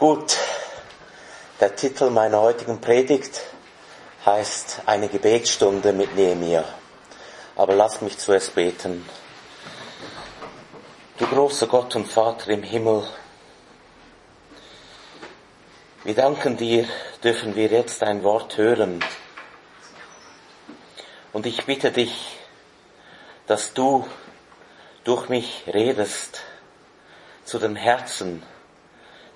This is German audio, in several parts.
Gut, der Titel meiner heutigen Predigt heißt eine Gebetsstunde mit Nehemiah. Aber lass mich zuerst beten. Du großer Gott und Vater im Himmel, wir danken dir, dürfen wir jetzt ein Wort hören. Und ich bitte dich, dass du durch mich redest zu den Herzen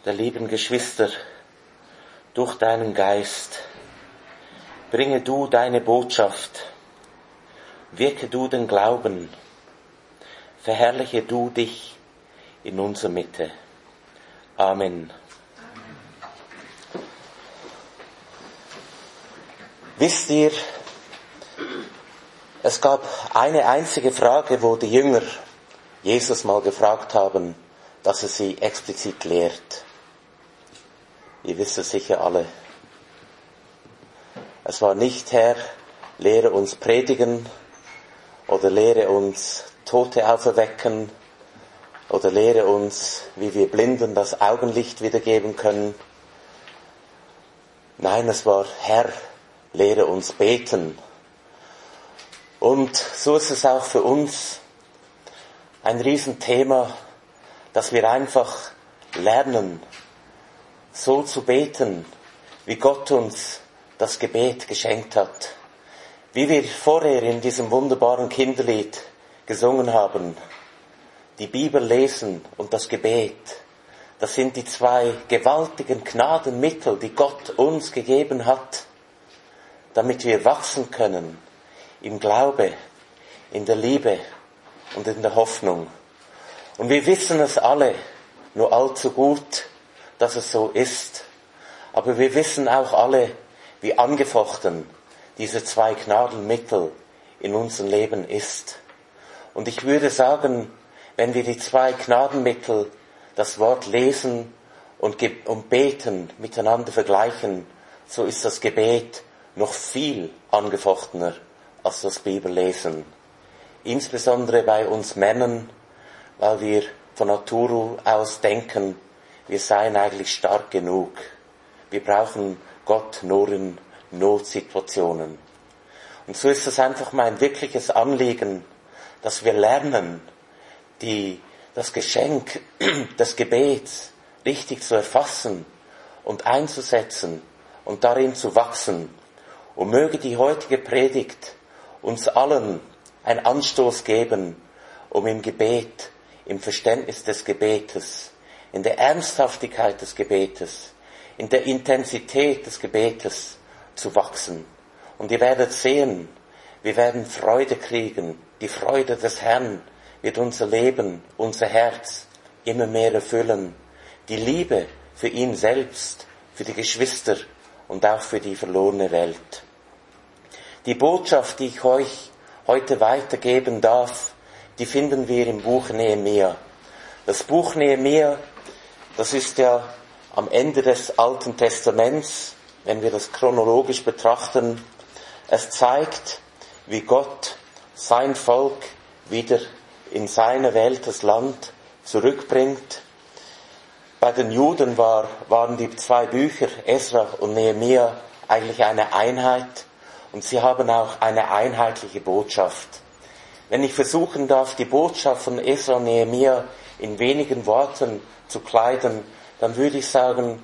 der lieben Geschwister durch deinen Geist. Bringe du deine Botschaft, wirke du den Glauben, verherrliche du dich in unserer Mitte. Amen. Wisst ihr, es gab eine einzige Frage, wo die Jünger Jesus mal gefragt haben, dass er sie explizit lehrt. Ihr wisst es sicher alle. Es war nicht, Herr, lehre uns predigen oder lehre uns Tote auferwecken oder lehre uns, wie wir Blinden das Augenlicht wiedergeben können. Nein, es war, Herr, lehre uns beten. Und so ist es auch für uns ein Riesenthema, dass wir einfach lernen, so zu beten, wie Gott uns das Gebet geschenkt hat. Wie wir vorher in diesem wunderbaren Kinderlied gesungen haben, die Bibel lesen und das Gebet, das sind die zwei gewaltigen Gnadenmittel, die Gott uns gegeben hat, damit wir wachsen können im Glaube, in der Liebe und in der Hoffnung. Und wir wissen es alle nur allzu gut, dass es so ist. Aber wir wissen auch alle, wie angefochten diese zwei Gnadenmittel in unserem Leben ist. Und ich würde sagen, wenn wir die zwei Gnadenmittel, das Wort lesen und, und beten, miteinander vergleichen, so ist das Gebet noch viel angefochtener als das Bibellesen. Insbesondere bei uns Männern, weil wir von Natur aus denken, wir seien eigentlich stark genug. Wir brauchen Gott nur in Notsituationen. Und so ist es einfach mein wirkliches Anliegen, dass wir lernen, die, das Geschenk des Gebets richtig zu erfassen und einzusetzen und darin zu wachsen. Und möge die heutige Predigt uns allen ein Anstoß geben, um im Gebet, im Verständnis des Gebetes, in der Ernsthaftigkeit des Gebetes, in der Intensität des Gebetes zu wachsen. Und ihr werdet sehen, wir werden Freude kriegen. Die Freude des Herrn wird unser Leben, unser Herz immer mehr erfüllen. Die Liebe für ihn selbst, für die Geschwister und auch für die verlorene Welt. Die Botschaft, die ich euch heute weitergeben darf, die finden wir im Buch Nehemiah. Das Buch Nehemiah das ist ja am Ende des Alten Testaments, wenn wir das chronologisch betrachten. Es zeigt, wie Gott sein Volk wieder in seine Welt, das Land zurückbringt. Bei den Juden war, waren die zwei Bücher, Esra und Nehemiah, eigentlich eine Einheit und sie haben auch eine einheitliche Botschaft. Wenn ich versuchen darf, die Botschaft von Esra und Nehemiah in wenigen Worten zu kleiden, dann würde ich sagen,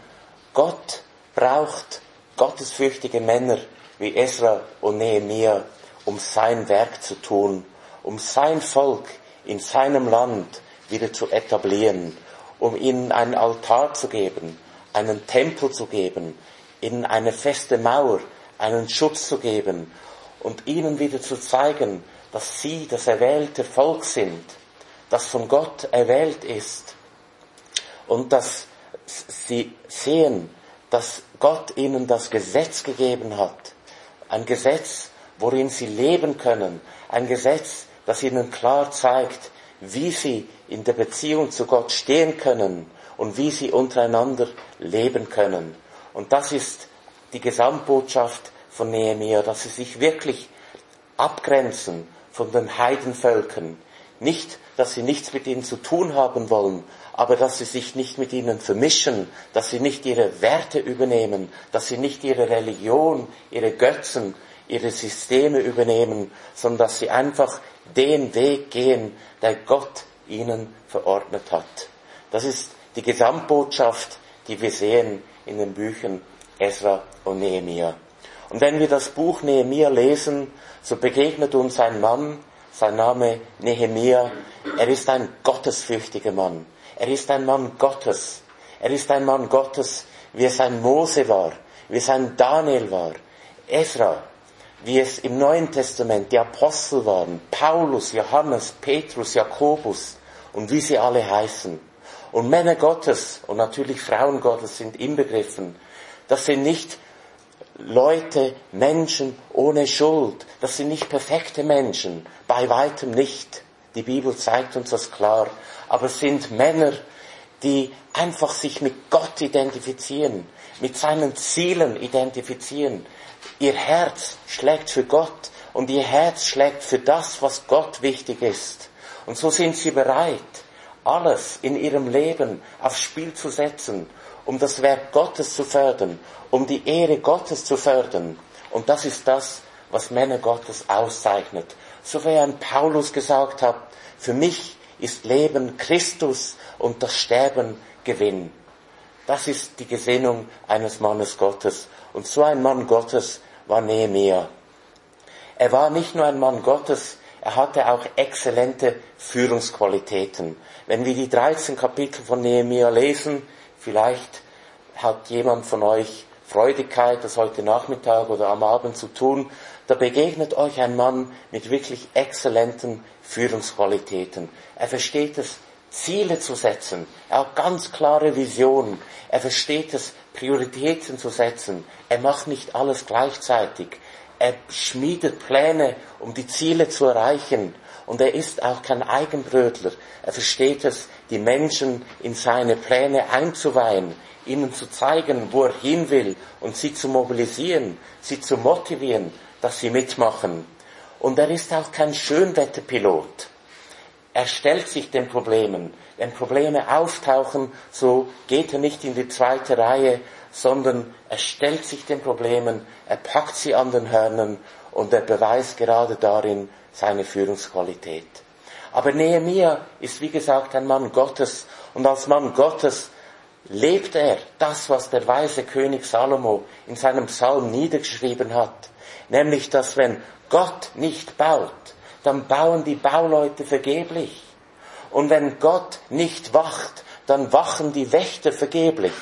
Gott braucht gottesfürchtige Männer wie Esra und Nehemiah, um sein Werk zu tun, um sein Volk in seinem Land wieder zu etablieren, um ihnen einen Altar zu geben, einen Tempel zu geben, ihnen eine feste Mauer, einen Schutz zu geben und ihnen wieder zu zeigen, dass sie das erwählte Volk sind, das von Gott erwählt ist und dass sie sehen, dass Gott ihnen das Gesetz gegeben hat. Ein Gesetz, worin sie leben können. Ein Gesetz, das ihnen klar zeigt, wie sie in der Beziehung zu Gott stehen können und wie sie untereinander leben können. Und das ist die Gesamtbotschaft von Nehemiah, dass sie sich wirklich abgrenzen von den Heidenvölkern. Nicht, dass sie nichts mit ihnen zu tun haben wollen, aber dass sie sich nicht mit ihnen vermischen, dass sie nicht ihre Werte übernehmen, dass sie nicht ihre Religion, ihre Götzen, ihre Systeme übernehmen, sondern dass sie einfach den Weg gehen, der Gott ihnen verordnet hat. Das ist die Gesamtbotschaft, die wir sehen in den Büchern Esra und Nehemiah. Und wenn wir das Buch Nehemiah lesen, so begegnet uns ein Mann, sein Name Nehemiah. Er ist ein gottesfürchtiger Mann. Er ist ein Mann Gottes. Er ist ein Mann Gottes, wie es ein Mose war, wie es ein Daniel war, Esra, wie es im Neuen Testament die Apostel waren, Paulus, Johannes, Petrus, Jakobus und wie sie alle heißen. Und Männer Gottes und natürlich Frauen Gottes sind inbegriffen. Das sind nicht Leute, Menschen ohne Schuld. Das sind nicht perfekte Menschen, bei weitem nicht. Die Bibel zeigt uns das klar. Aber es sind Männer, die einfach sich mit Gott identifizieren, mit seinen Zielen identifizieren. Ihr Herz schlägt für Gott und ihr Herz schlägt für das, was Gott wichtig ist. Und so sind sie bereit, alles in ihrem Leben aufs Spiel zu setzen, um das Werk Gottes zu fördern, um die Ehre Gottes zu fördern. Und das ist das, was Männer Gottes auszeichnet. So wie ein Paulus gesagt hat, für mich ist Leben Christus und das Sterben Gewinn. Das ist die Gesinnung eines Mannes Gottes. Und so ein Mann Gottes war Nehemiah. Er war nicht nur ein Mann Gottes, er hatte auch exzellente Führungsqualitäten. Wenn wir die 13 Kapitel von Nehemiah lesen, vielleicht hat jemand von euch Freudigkeit, das heute Nachmittag oder am Abend zu tun, da begegnet euch ein Mann mit wirklich exzellenten Führungsqualitäten. Er versteht es, Ziele zu setzen. Er hat ganz klare Visionen. Er versteht es, Prioritäten zu setzen. Er macht nicht alles gleichzeitig. Er schmiedet Pläne, um die Ziele zu erreichen. Und er ist auch kein Eigenbrötler. Er versteht es, die Menschen in seine Pläne einzuweihen, ihnen zu zeigen, wo er hin will und sie zu mobilisieren, sie zu motivieren, dass sie mitmachen. Und er ist auch kein Schönwetterpilot. Er stellt sich den Problemen. Wenn Probleme auftauchen, so geht er nicht in die zweite Reihe, sondern er stellt sich den Problemen, er packt sie an den Hörnern und er beweist gerade darin seine Führungsqualität. Aber Nehemiah ist wie gesagt ein Mann Gottes und als Mann Gottes lebt er das, was der weise König Salomo in seinem Psalm niedergeschrieben hat, nämlich dass wenn Gott nicht baut, dann bauen die Bauleute vergeblich. Und wenn Gott nicht wacht, dann wachen die Wächter vergeblich.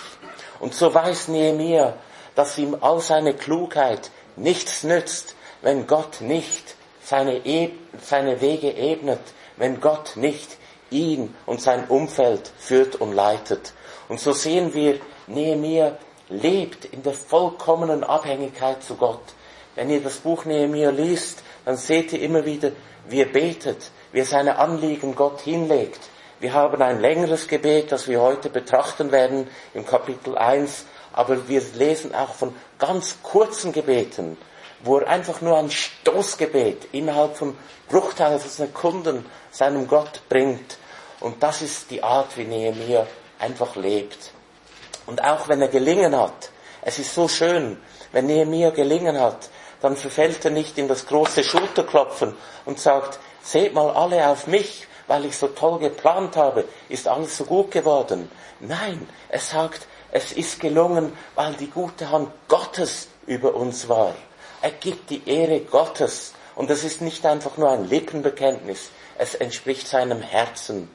Und so weiß Nehemiah, dass ihm all seine Klugheit nichts nützt, wenn Gott nicht seine, e seine Wege ebnet, wenn Gott nicht ihn und sein Umfeld führt und leitet. Und so sehen wir, Nehemiah lebt in der vollkommenen Abhängigkeit zu Gott. Wenn ihr das Buch Nehemiah liest, dann seht ihr immer wieder, wie er betet, wie er seine Anliegen Gott hinlegt. Wir haben ein längeres Gebet, das wir heute betrachten werden im Kapitel 1, aber wir lesen auch von ganz kurzen Gebeten, wo er einfach nur ein Stoßgebet innerhalb von Bruchteil von Sekunden seinem Gott bringt. Und das ist die Art, wie Nehemiah einfach lebt. Und auch wenn er gelingen hat, es ist so schön, wenn Nehemiah gelingen hat, dann verfällt er nicht in das große Schulterklopfen und sagt, seht mal alle auf mich, weil ich so toll geplant habe, ist alles so gut geworden. Nein, er sagt, es ist gelungen, weil die gute Hand Gottes über uns war. Er gibt die Ehre Gottes. Und das ist nicht einfach nur ein Lippenbekenntnis, es entspricht seinem Herzen.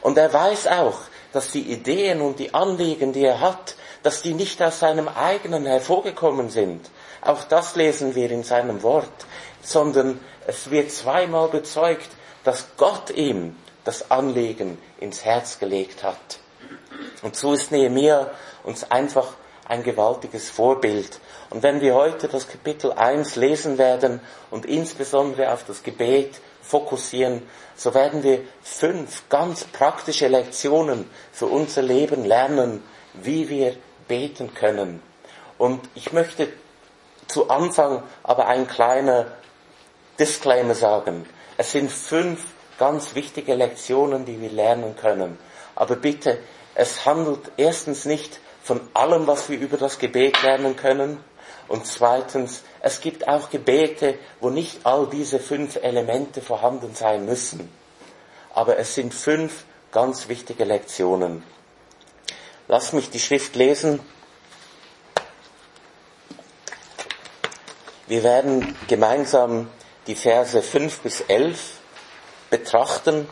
Und er weiß auch, dass die Ideen und die Anliegen, die er hat, dass die nicht aus seinem eigenen hervorgekommen sind. Auch das lesen wir in seinem Wort, sondern es wird zweimal bezeugt, dass Gott ihm das Anliegen ins Herz gelegt hat. Und so ist Nehemiah uns einfach ein gewaltiges Vorbild. Und wenn wir heute das Kapitel 1 lesen werden und insbesondere auf das Gebet fokussieren, so werden wir fünf ganz praktische Lektionen für unser Leben lernen, wie wir beten können. Und ich möchte zu Anfang aber ein kleiner Disclaimer sagen. Es sind fünf ganz wichtige Lektionen, die wir lernen können. Aber bitte, es handelt erstens nicht von allem, was wir über das Gebet lernen können. Und zweitens, es gibt auch Gebete, wo nicht all diese fünf Elemente vorhanden sein müssen. Aber es sind fünf ganz wichtige Lektionen. Lass mich die Schrift lesen. Wir werden gemeinsam die Verse 5 bis 11 betrachten,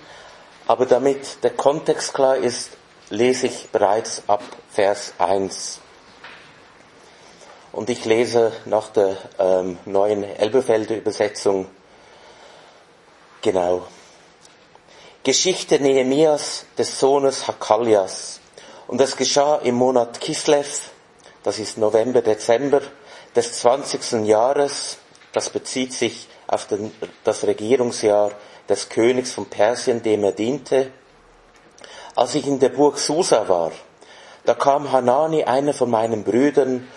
aber damit der Kontext klar ist, lese ich bereits ab Vers 1. Und ich lese nach der ähm, neuen Elbefelder Übersetzung genau. Geschichte Nehemias des Sohnes Hakalias. Und es geschah im Monat Kislev, das ist November, Dezember, des 20. Jahres, das bezieht sich auf den, das Regierungsjahr des Königs von Persien, dem er diente. Als ich in der Burg Susa war, da kam Hanani, einer von meinen Brüdern,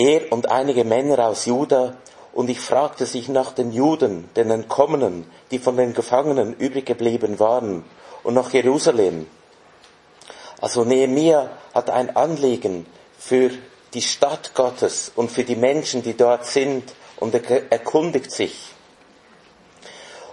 er und einige Männer aus Juda, und ich fragte sich nach den Juden, den Entkommenen, die von den Gefangenen übrig geblieben waren, und nach Jerusalem. Also Nehemiah hat ein Anliegen für die Stadt Gottes und für die Menschen, die dort sind, und er erkundigt sich.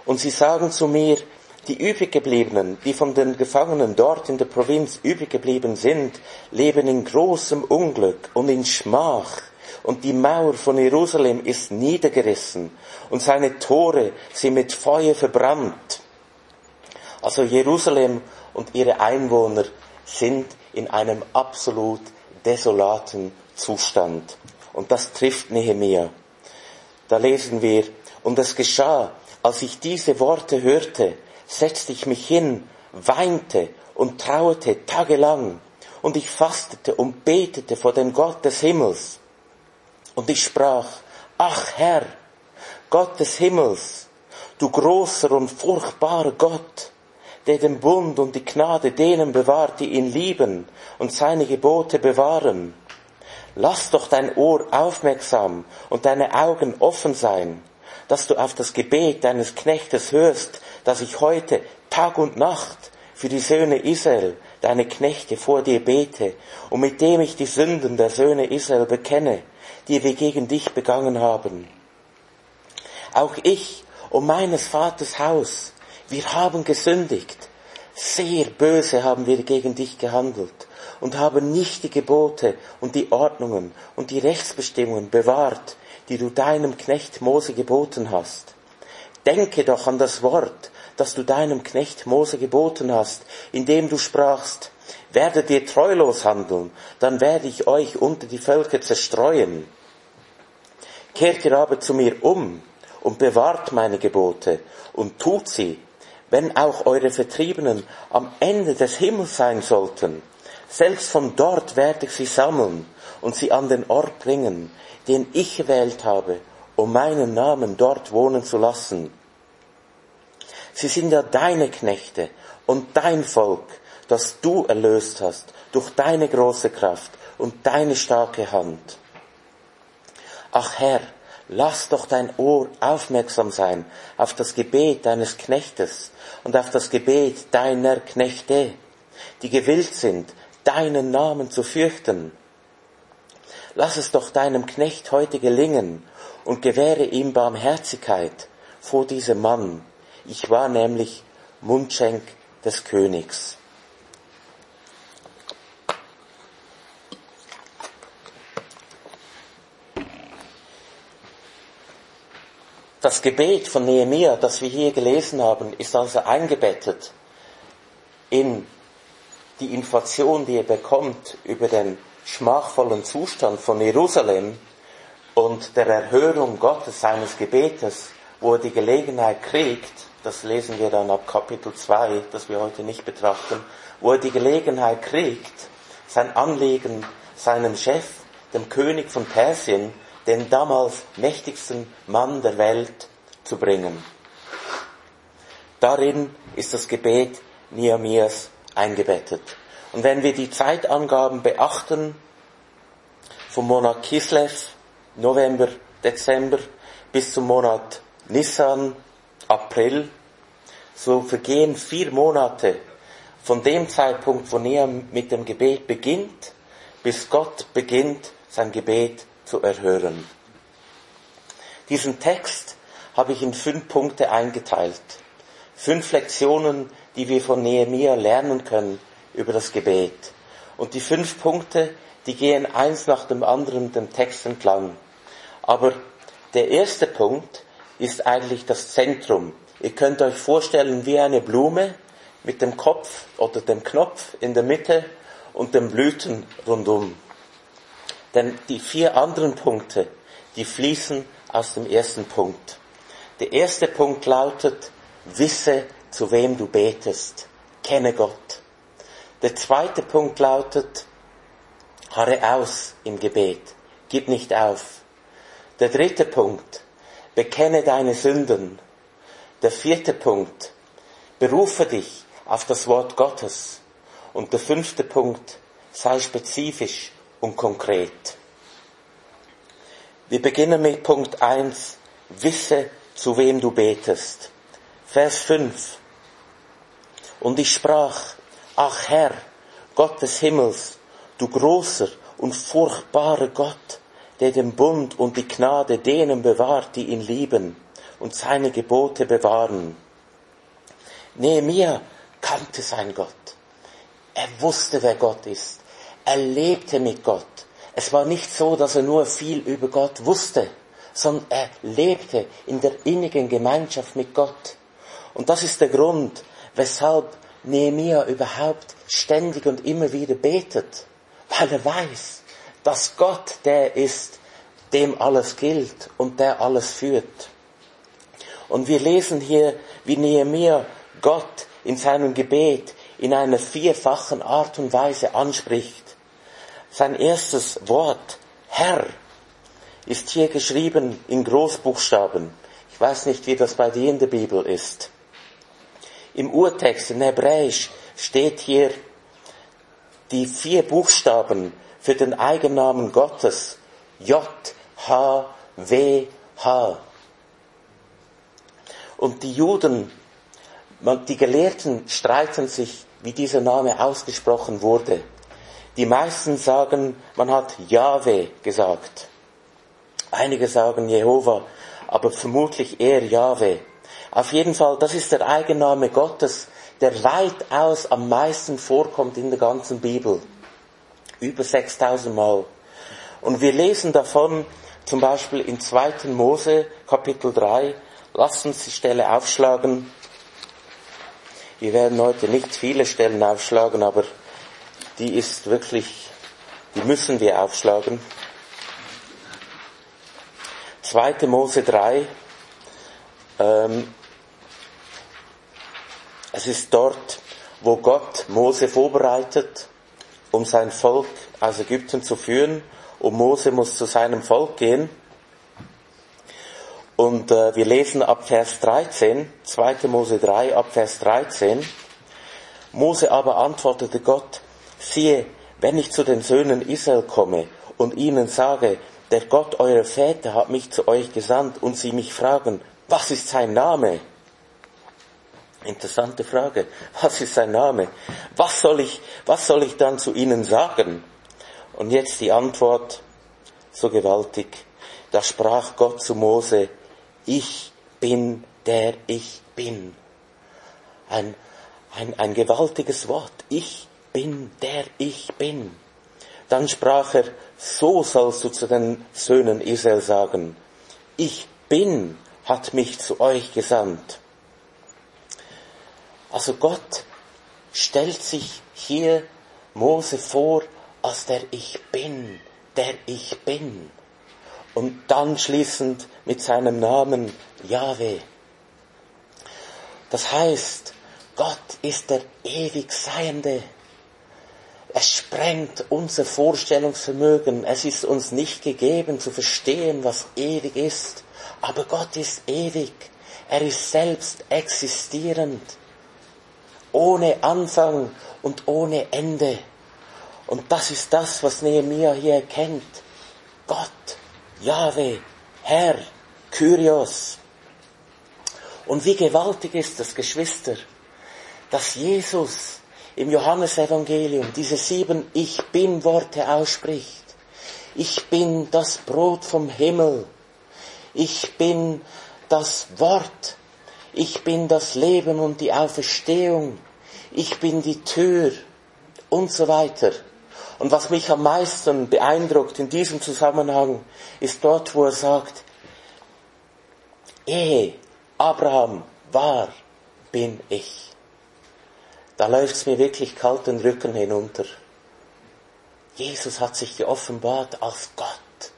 Und sie sagen zu mir, die übriggebliebenen, die von den Gefangenen dort in der Provinz übriggeblieben sind, leben in großem Unglück und in Schmach. Und die Mauer von Jerusalem ist niedergerissen und seine Tore sind mit Feuer verbrannt. Also Jerusalem und ihre Einwohner sind in einem absolut desolaten Zustand. Und das trifft Nehemia. Da lesen wir, und es geschah, als ich diese Worte hörte, setzte ich mich hin, weinte und trauerte tagelang, und ich fastete und betete vor dem Gott des Himmels. Und ich sprach, ach Herr, Gott des Himmels, du großer und furchtbarer Gott, der den Bund und die Gnade denen bewahrt, die ihn lieben und seine Gebote bewahren. Lass doch dein Ohr aufmerksam und deine Augen offen sein, dass du auf das Gebet deines Knechtes hörst, dass ich heute Tag und Nacht für die Söhne Israel, deine Knechte, vor dir bete und mit dem ich die Sünden der Söhne Israel bekenne, die wir gegen dich begangen haben. Auch ich und meines Vaters Haus, wir haben gesündigt. Sehr böse haben wir gegen dich gehandelt und haben nicht die Gebote und die Ordnungen und die Rechtsbestimmungen bewahrt, die du deinem Knecht Mose geboten hast. Denke doch an das Wort, das du deinem Knecht Mose geboten hast, indem du sprachst, werdet ihr treulos handeln, dann werde ich euch unter die Völker zerstreuen. Kehrt ihr aber zu mir um und bewahrt meine Gebote und tut sie, wenn auch eure Vertriebenen am Ende des Himmels sein sollten, selbst von dort werde ich sie sammeln und sie an den Ort bringen, den ich gewählt habe, um meinen Namen dort wohnen zu lassen. Sie sind ja deine Knechte und dein Volk, das du erlöst hast durch deine große Kraft und deine starke Hand. Ach Herr, lass doch dein Ohr aufmerksam sein auf das Gebet deines Knechtes und auf das Gebet deiner Knechte, die gewillt sind, deinen Namen zu fürchten. Lass es doch deinem Knecht heute gelingen und gewähre ihm Barmherzigkeit vor diesem Mann. Ich war nämlich Mundschenk des Königs. Das Gebet von Nehemiah, das wir hier gelesen haben, ist also eingebettet in die Information, die er bekommt über den schmachvollen Zustand von Jerusalem und der Erhörung Gottes seines Gebetes, wo er die Gelegenheit kriegt, das lesen wir dann ab Kapitel 2, das wir heute nicht betrachten, wo er die Gelegenheit kriegt, sein Anliegen seinem Chef, dem König von Persien, den damals mächtigsten Mann der Welt, zu bringen. Darin ist das Gebet Nehemias eingebettet. Und wenn wir die Zeitangaben beachten, vom Monat Kislev, November, Dezember, bis zum Monat Nissan, April, so vergehen vier Monate von dem Zeitpunkt, wo er mit dem Gebet beginnt, bis Gott beginnt, sein Gebet zu erhören. Diesen Text habe ich in fünf Punkte eingeteilt. Fünf Lektionen, die wir von Nehemiah lernen können über das Gebet. Und die fünf Punkte, die gehen eins nach dem anderen dem Text entlang. Aber der erste Punkt ist eigentlich das Zentrum. Ihr könnt euch vorstellen wie eine Blume mit dem Kopf oder dem Knopf in der Mitte und den Blüten rundum. Denn die vier anderen Punkte, die fließen aus dem ersten Punkt. Der erste Punkt lautet, wisse, zu wem du betest. Kenne Gott. Der zweite Punkt lautet, harre aus im Gebet. Gib nicht auf. Der dritte Punkt, bekenne deine Sünden. Der vierte Punkt, berufe dich auf das Wort Gottes. Und der fünfte Punkt, sei spezifisch und konkret. Wir beginnen mit Punkt 1. Wisse, zu wem du betest. Vers 5. Und ich sprach, ach Herr, Gott des Himmels, du großer und furchtbarer Gott, der den Bund und die Gnade denen bewahrt, die ihn lieben und seine Gebote bewahren. Nehemiah kannte sein Gott. Er wusste, wer Gott ist. Er lebte mit Gott. Es war nicht so, dass er nur viel über Gott wusste, sondern er lebte in der innigen Gemeinschaft mit Gott. Und das ist der Grund, weshalb Nehemiah überhaupt ständig und immer wieder betet, weil er weiß, dass Gott der ist, dem alles gilt und der alles führt. Und wir lesen hier, wie Nehemiah Gott in seinem Gebet in einer vierfachen Art und Weise anspricht. Sein erstes Wort, Herr, ist hier geschrieben in Großbuchstaben. Ich weiß nicht, wie das bei dir in der Bibel ist. Im Urtext, in Hebräisch, steht hier die vier Buchstaben für den Eigennamen Gottes. J, H, W, H. Und die Juden, die Gelehrten streiten sich, wie dieser Name ausgesprochen wurde. Die meisten sagen, man hat Jahwe gesagt. Einige sagen Jehova, aber vermutlich eher Jahwe. Auf jeden Fall, das ist der Eigenname Gottes, der weitaus am meisten vorkommt in der ganzen Bibel. Über 6000 Mal. Und wir lesen davon zum Beispiel in 2. Mose Kapitel 3. Lasst uns die Stelle aufschlagen. Wir werden heute nicht viele Stellen aufschlagen, aber die ist wirklich, die müssen wir aufschlagen. 2. Mose 3, ähm, es ist dort, wo Gott Mose vorbereitet, um sein Volk aus Ägypten zu führen. Und Mose muss zu seinem Volk gehen. Und äh, wir lesen ab Vers 13, 2. Mose 3, ab Vers 13. Mose aber antwortete Gott, siehe, wenn ich zu den Söhnen Israel komme und ihnen sage, der Gott eurer Väter hat mich zu euch gesandt und sie mich fragen, was ist sein Name? Interessante Frage. Was ist sein Name? Was soll ich, was soll ich dann zu ihnen sagen? Und jetzt die Antwort, so gewaltig. Da sprach Gott zu Mose, ich bin der ich bin. Ein, ein, ein gewaltiges Wort. Ich bin der ich bin. Dann sprach er, so sollst du zu den Söhnen Israel sagen, ich bin, hat mich zu euch gesandt. Also Gott stellt sich hier Mose vor als der Ich bin, der Ich bin. Und dann schließend mit seinem Namen Yahweh. Das heißt, Gott ist der ewig Seiende. Es sprengt unser Vorstellungsvermögen. Es ist uns nicht gegeben zu verstehen, was ewig ist. Aber Gott ist ewig. Er ist selbst existierend ohne Anfang und ohne Ende. Und das ist das, was Nehemiah hier erkennt. Gott, Jahwe, Herr, Kyrios. Und wie gewaltig ist das, Geschwister, dass Jesus im Johannesevangelium diese sieben Ich bin Worte ausspricht. Ich bin das Brot vom Himmel. Ich bin das Wort. Ich bin das Leben und die Auferstehung. Ich bin die Tür und so weiter. Und was mich am meisten beeindruckt in diesem Zusammenhang ist dort, wo er sagt, ehe Abraham war, bin ich. Da läuft's mir wirklich kalt den Rücken hinunter. Jesus hat sich geoffenbart als Gott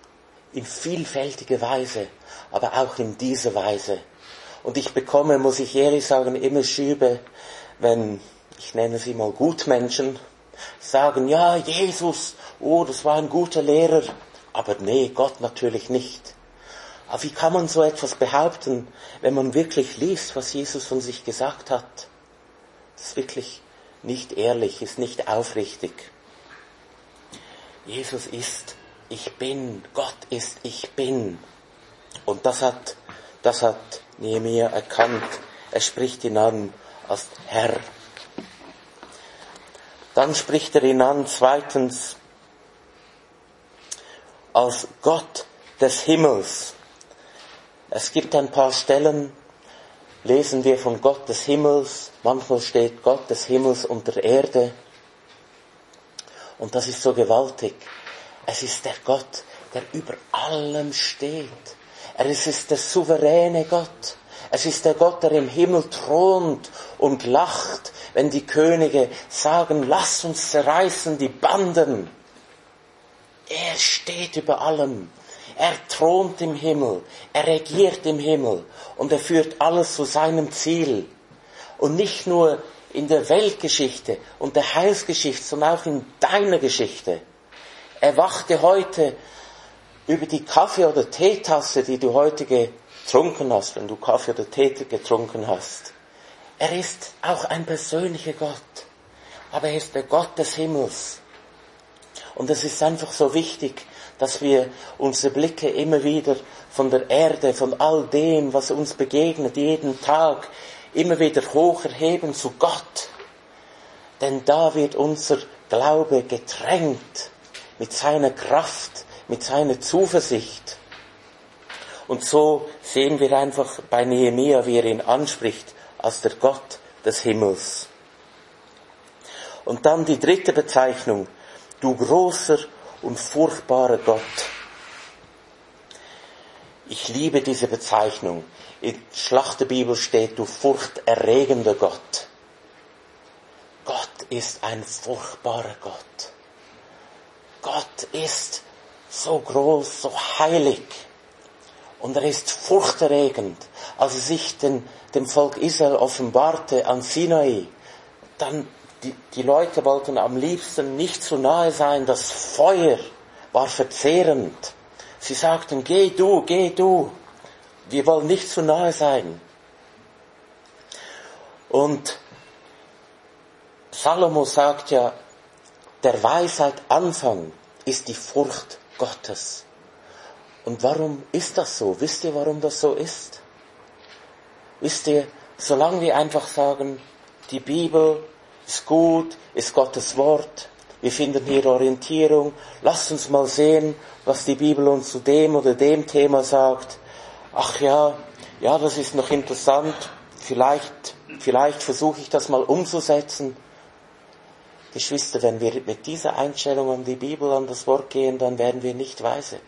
in vielfältiger Weise, aber auch in dieser Weise. Und ich bekomme, muss ich ehrlich sagen, immer Schübe, wenn, ich nenne sie mal Gutmenschen, sagen, ja, Jesus, oh, das war ein guter Lehrer, aber nee, Gott natürlich nicht. Aber wie kann man so etwas behaupten, wenn man wirklich liest, was Jesus von sich gesagt hat? Das ist wirklich nicht ehrlich, ist nicht aufrichtig. Jesus ist Ich bin, Gott ist Ich bin. Und das hat, das hat Nehemiah erkannt. Er spricht ihn an als Herr. Dann spricht er ihn an, zweitens, als Gott des Himmels. Es gibt ein paar Stellen, lesen wir von Gott des Himmels, manchmal steht Gott des Himmels und der Erde. Und das ist so gewaltig. Es ist der Gott, der über allem steht. Er ist der souveräne Gott. Es ist der Gott, der im Himmel thront und lacht, wenn die Könige sagen, lass uns zerreißen die Banden. Er steht über allem. Er thront im Himmel, er regiert im Himmel und er führt alles zu seinem Ziel. Und nicht nur in der Weltgeschichte und der Heilsgeschichte, sondern auch in deiner Geschichte. Er wachte heute über die Kaffee- oder Teetasse, die du heute getrunken hast, wenn du Kaffee oder Tee getrunken hast. Er ist auch ein persönlicher Gott, aber er ist der Gott des Himmels. Und es ist einfach so wichtig, dass wir unsere Blicke immer wieder von der Erde, von all dem, was uns begegnet, jeden Tag, immer wieder hoch erheben zu Gott. Denn da wird unser Glaube getränkt mit seiner Kraft, mit seiner Zuversicht. Und so sehen wir einfach bei Nehemia, wie er ihn anspricht, als der Gott des Himmels. Und dann die dritte Bezeichnung, du großer und furchtbarer Gott. Ich liebe diese Bezeichnung. In Schlachterbibel steht, du furchterregender Gott. Gott ist ein furchtbarer Gott. Gott ist so groß, so heilig. Und er ist furchterregend. Als er sich den, dem Volk Israel offenbarte an Sinai, dann die, die Leute wollten am liebsten nicht zu nahe sein. Das Feuer war verzehrend. Sie sagten, geh du, geh du. Wir wollen nicht zu nahe sein. Und Salomo sagt ja, der Weisheit Anfang ist die Furcht Gottes. Und warum ist das so? Wisst ihr, warum das so ist? Wisst ihr, solange wir einfach sagen, die Bibel ist gut, ist Gottes Wort, wir finden hier Orientierung, lasst uns mal sehen, was die Bibel uns zu dem oder dem Thema sagt. Ach ja, ja, das ist noch interessant, vielleicht, vielleicht versuche ich das mal umzusetzen. Geschwister, wenn wir mit dieser Einstellung an die Bibel, an das Wort gehen, dann werden wir nicht weise.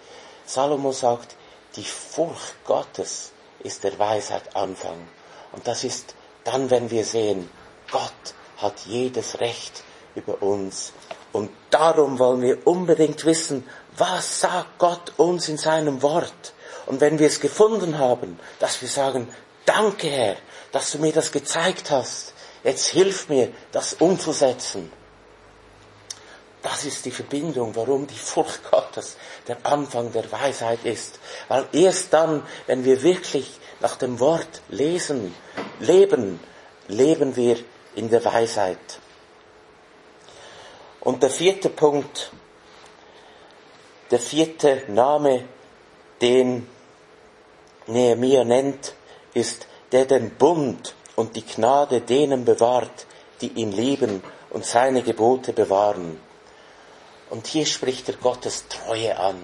Salomo sagt, die Furcht Gottes ist der Weisheit Anfang. Und das ist dann, wenn wir sehen, Gott hat jedes Recht über uns. Und darum wollen wir unbedingt wissen, was sagt Gott uns in seinem Wort? Und wenn wir es gefunden haben, dass wir sagen, danke Herr, dass du mir das gezeigt hast, jetzt hilf mir, das umzusetzen. Das ist die Verbindung, warum die Furcht Gottes der Anfang der Weisheit ist. Weil erst dann, wenn wir wirklich nach dem Wort lesen, leben, leben wir in der Weisheit. Und der vierte Punkt, der vierte Name, den Nehemiah nennt, ist der den Bund und die Gnade denen bewahrt, die ihn lieben und seine Gebote bewahren. Und hier spricht er Gottes Treue an.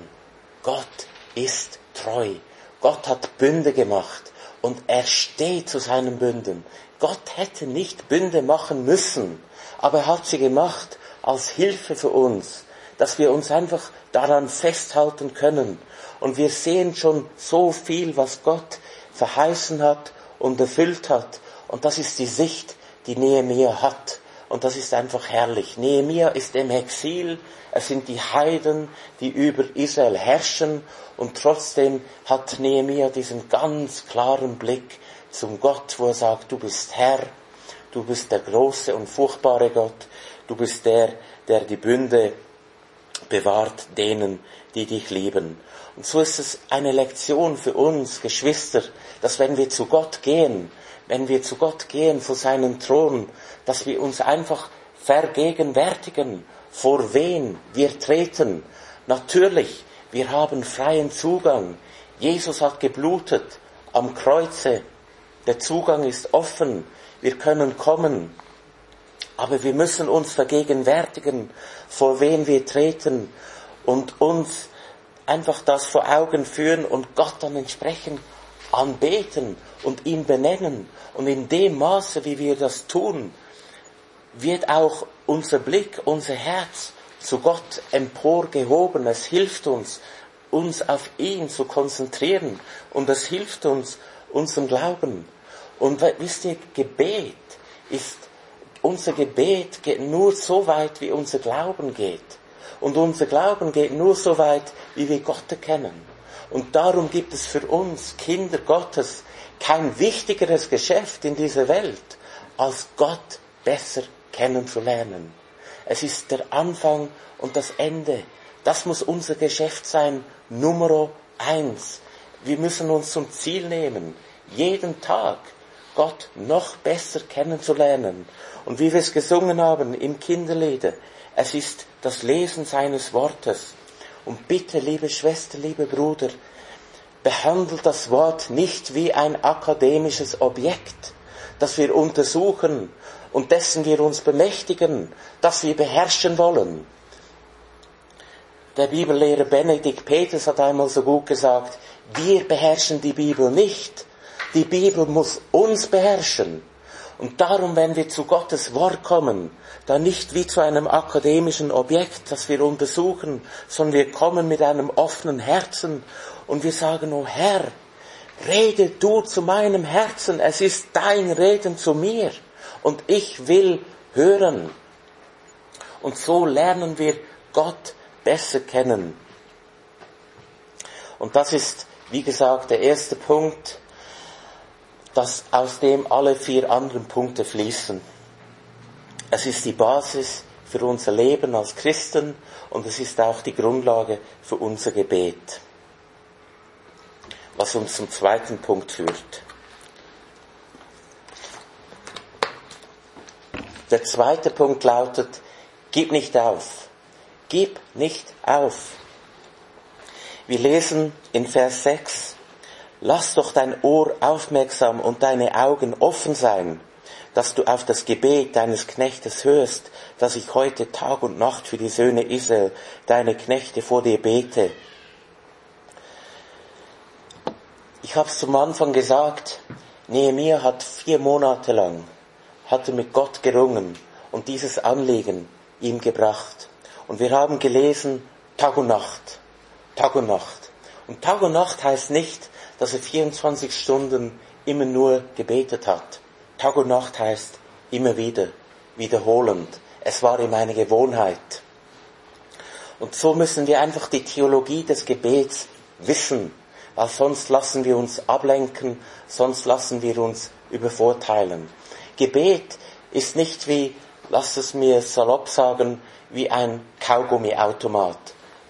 Gott ist treu. Gott hat Bünde gemacht und er steht zu seinen Bünden. Gott hätte nicht Bünde machen müssen, aber er hat sie gemacht als Hilfe für uns, dass wir uns einfach daran festhalten können. Und wir sehen schon so viel, was Gott verheißen hat und erfüllt hat. Und das ist die Sicht, die Nehemiah hat. Und das ist einfach herrlich. Nehemiah ist im Exil. Es sind die Heiden, die über Israel herrschen. Und trotzdem hat Nehemiah diesen ganz klaren Blick zum Gott, wo er sagt, du bist Herr, du bist der große und furchtbare Gott, du bist der, der die Bünde bewahrt denen, die dich lieben. Und so ist es eine Lektion für uns, Geschwister, dass wenn wir zu Gott gehen, wenn wir zu Gott gehen vor seinen Thron, dass wir uns einfach vergegenwärtigen, vor wen wir treten. Natürlich, wir haben freien Zugang. Jesus hat geblutet am Kreuze. Der Zugang ist offen. Wir können kommen. Aber wir müssen uns vergegenwärtigen, vor wen wir treten und uns einfach das vor Augen führen und Gott dann entsprechend anbeten und ihn benennen. Und in dem Maße, wie wir das tun, wird auch unser Blick, unser Herz zu Gott emporgehoben. Es hilft uns, uns auf ihn zu konzentrieren und es hilft uns, unserem Glauben. Und wisst ihr, Gebet ist, unser Gebet geht nur so weit, wie unser Glauben geht. Und unser Glauben geht nur so weit, wie wir Gott erkennen. Und darum gibt es für uns Kinder Gottes kein wichtigeres Geschäft in dieser Welt, als Gott besser kennenzulernen. Es ist der Anfang und das Ende. Das muss unser Geschäft sein, Nummer eins. Wir müssen uns zum Ziel nehmen, jeden Tag Gott noch besser kennenzulernen. Und wie wir es gesungen haben im Kinderlieder, es ist das Lesen seines Wortes. Und bitte, liebe Schwester, liebe Bruder, behandelt das Wort nicht wie ein akademisches Objekt, das wir untersuchen und dessen wir uns bemächtigen, das wir beherrschen wollen. Der Bibellehrer Benedikt Peters hat einmal so gut gesagt, wir beherrschen die Bibel nicht, die Bibel muss uns beherrschen. Und darum, wenn wir zu Gottes Wort kommen, dann nicht wie zu einem akademischen Objekt, das wir untersuchen, sondern wir kommen mit einem offenen Herzen und wir sagen, oh Herr, rede du zu meinem Herzen, es ist dein Reden zu mir und ich will hören. Und so lernen wir Gott besser kennen. Und das ist, wie gesagt, der erste Punkt, dass aus dem alle vier anderen Punkte fließen. Es ist die Basis für unser Leben als Christen und es ist auch die Grundlage für unser Gebet. Was uns zum zweiten Punkt führt. Der zweite Punkt lautet, gib nicht auf. Gib nicht auf. Wir lesen in Vers 6, Lass doch dein Ohr aufmerksam und deine Augen offen sein, dass du auf das Gebet deines Knechtes hörst, dass ich heute Tag und Nacht für die Söhne Israel, deine Knechte vor dir bete. Ich habe es zum Anfang gesagt, Nehemiah hat vier Monate lang, hat er mit Gott gerungen und dieses Anliegen ihm gebracht. Und wir haben gelesen, Tag und Nacht, Tag und Nacht. Und Tag und Nacht heißt nicht, dass er 24 Stunden immer nur gebetet hat. Tag und Nacht heißt immer wieder, wiederholend. Es war ihm eine Gewohnheit. Und so müssen wir einfach die Theologie des Gebets wissen, weil sonst lassen wir uns ablenken, sonst lassen wir uns übervorteilen. Gebet ist nicht wie, lass es mir salopp sagen, wie ein Kaugummiautomat.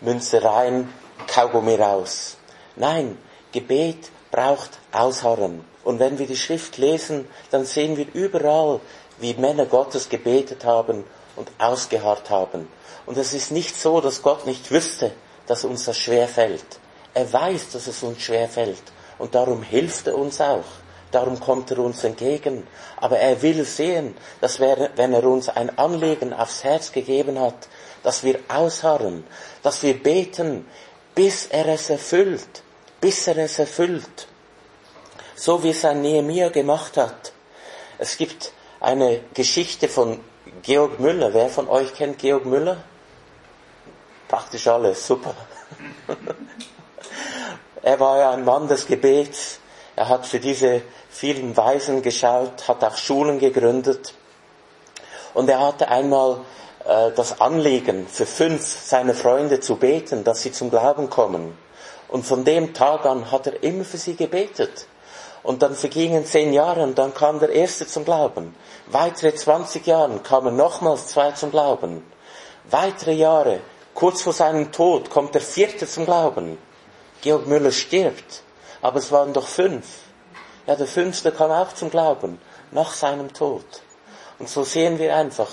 Münze rein, Kaugummi raus. Nein, Gebet braucht Ausharren. Und wenn wir die Schrift lesen, dann sehen wir überall, wie Männer Gottes gebetet haben und ausgeharrt haben. Und es ist nicht so, dass Gott nicht wüsste, dass uns das schwer fällt. Er weiß, dass es uns schwer fällt. Und darum hilft er uns auch, darum kommt er uns entgegen. Aber er will sehen, dass wir, wenn er uns ein Anliegen aufs Herz gegeben hat, dass wir ausharren, dass wir beten, bis er es erfüllt, bis er es erfüllt. So wie es ein Nehemiah gemacht hat. Es gibt eine Geschichte von Georg Müller. Wer von euch kennt Georg Müller? Praktisch alle, super. er war ja ein Mann des Gebets. Er hat für diese vielen Weisen geschaut, hat auch Schulen gegründet. Und er hatte einmal äh, das Anliegen, für fünf seiner Freunde zu beten, dass sie zum Glauben kommen. Und von dem Tag an hat er immer für sie gebetet. Und dann vergingen zehn Jahre und dann kam der Erste zum Glauben. Weitere 20 Jahre kamen nochmals zwei zum Glauben. Weitere Jahre, kurz vor seinem Tod, kommt der Vierte zum Glauben. Georg Müller stirbt. Aber es waren doch fünf. Ja, der Fünfte kam auch zum Glauben, nach seinem Tod. Und so sehen wir einfach,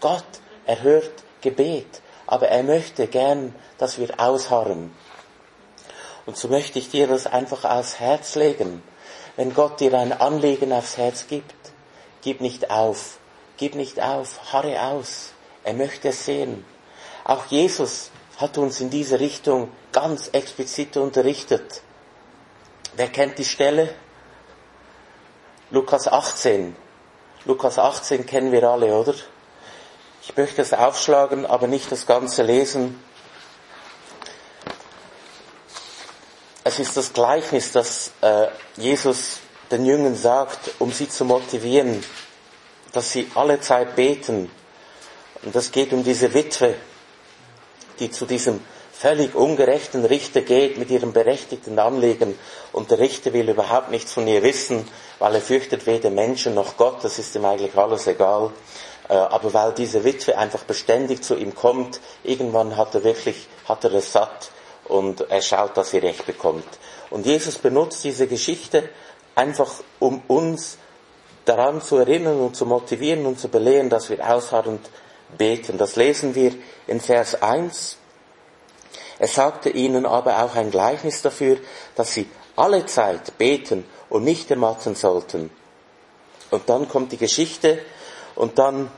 Gott erhört Gebet, aber er möchte gern, dass wir ausharren. Und so möchte ich dir das einfach aufs Herz legen. Wenn Gott dir ein Anliegen aufs Herz gibt, gib nicht auf, gib nicht auf, harre aus. Er möchte es sehen. Auch Jesus hat uns in diese Richtung ganz explizit unterrichtet. Wer kennt die Stelle? Lukas 18. Lukas 18 kennen wir alle, oder? Ich möchte es aufschlagen, aber nicht das Ganze lesen. Es ist das Gleichnis, das äh, Jesus den Jüngern sagt, um sie zu motivieren, dass sie alle Zeit beten. Und das geht um diese Witwe, die zu diesem völlig ungerechten Richter geht mit ihrem berechtigten Anliegen und der Richter will überhaupt nichts von ihr wissen, weil er fürchtet weder Menschen noch Gott, das ist ihm eigentlich alles egal. Äh, aber weil diese Witwe einfach beständig zu ihm kommt, irgendwann hat er wirklich, hat er es satt und er schaut, dass sie Recht bekommt. Und Jesus benutzt diese Geschichte einfach, um uns daran zu erinnern und zu motivieren und zu belehren, dass wir ausharrend beten. Das lesen wir in Vers 1. Er sagte ihnen aber auch ein Gleichnis dafür, dass sie alle Zeit beten und nicht ermatten sollten. Und dann kommt die Geschichte und dann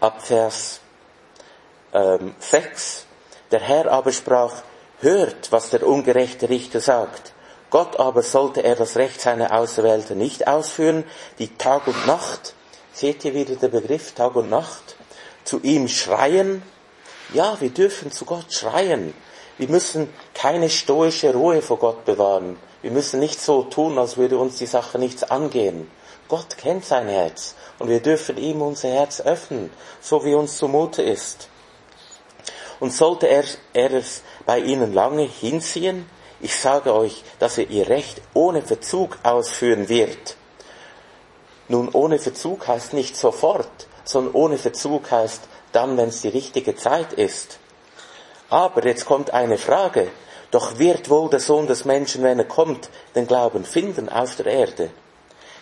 ab Vers ähm, 6. Der Herr aber sprach, hört, was der ungerechte Richter sagt. Gott aber sollte er das Recht seiner Auserwählten nicht ausführen, die Tag und Nacht, seht ihr wieder den Begriff Tag und Nacht, zu ihm schreien. Ja, wir dürfen zu Gott schreien. Wir müssen keine stoische Ruhe vor Gott bewahren. Wir müssen nicht so tun, als würde uns die Sache nichts angehen. Gott kennt sein Herz und wir dürfen ihm unser Herz öffnen, so wie uns zumute ist. Und sollte er, er es bei ihnen lange hinziehen, ich sage euch, dass er ihr Recht ohne Verzug ausführen wird. Nun, ohne Verzug heißt nicht sofort, sondern ohne Verzug heißt dann, wenn es die richtige Zeit ist. Aber jetzt kommt eine Frage. Doch wird wohl der Sohn des Menschen, wenn er kommt, den Glauben finden auf der Erde?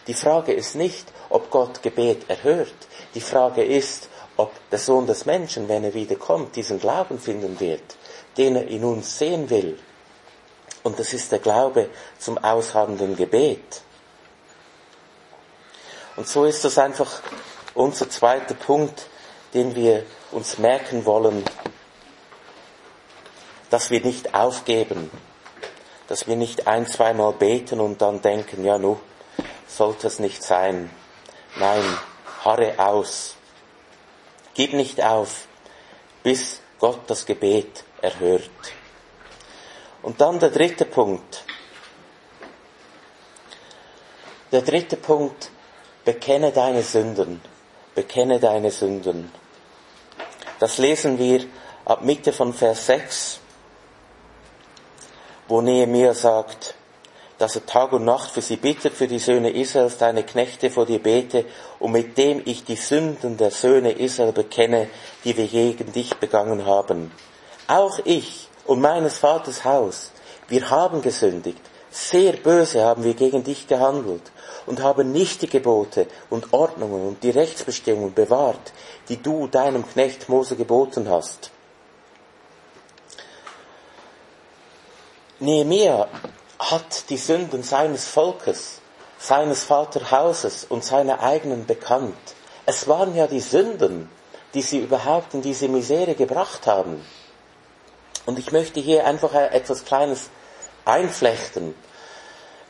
Die Frage ist nicht, ob Gott Gebet erhört. Die Frage ist, ob der Sohn des Menschen, wenn er wiederkommt, diesen Glauben finden wird, den er in uns sehen will. Und das ist der Glaube zum ausharrenden Gebet. Und so ist das einfach unser zweiter Punkt, den wir uns merken wollen, dass wir nicht aufgeben, dass wir nicht ein, zweimal beten und dann denken, ja, nu, sollte es nicht sein. Nein, harre aus. Gib nicht auf, bis Gott das Gebet erhört. Und dann der dritte Punkt. Der dritte Punkt, bekenne deine Sünden. Bekenne deine Sünden. Das lesen wir ab Mitte von Vers 6, wo Nehemiah sagt, dass er Tag und Nacht für sie bittet, für die Söhne Israels, deine Knechte vor dir bete, und mit dem ich die Sünden der Söhne Israel bekenne, die wir gegen dich begangen haben. Auch ich, und meines Vaters Haus. Wir haben gesündigt. Sehr böse haben wir gegen dich gehandelt und haben nicht die Gebote und Ordnungen und die Rechtsbestimmungen bewahrt, die du deinem Knecht Mose geboten hast. Nehemiah hat die Sünden seines Volkes seines Vaterhauses und seiner eigenen bekannt. Es waren ja die Sünden, die sie überhaupt in diese Misere gebracht haben. Und ich möchte hier einfach etwas Kleines einflechten.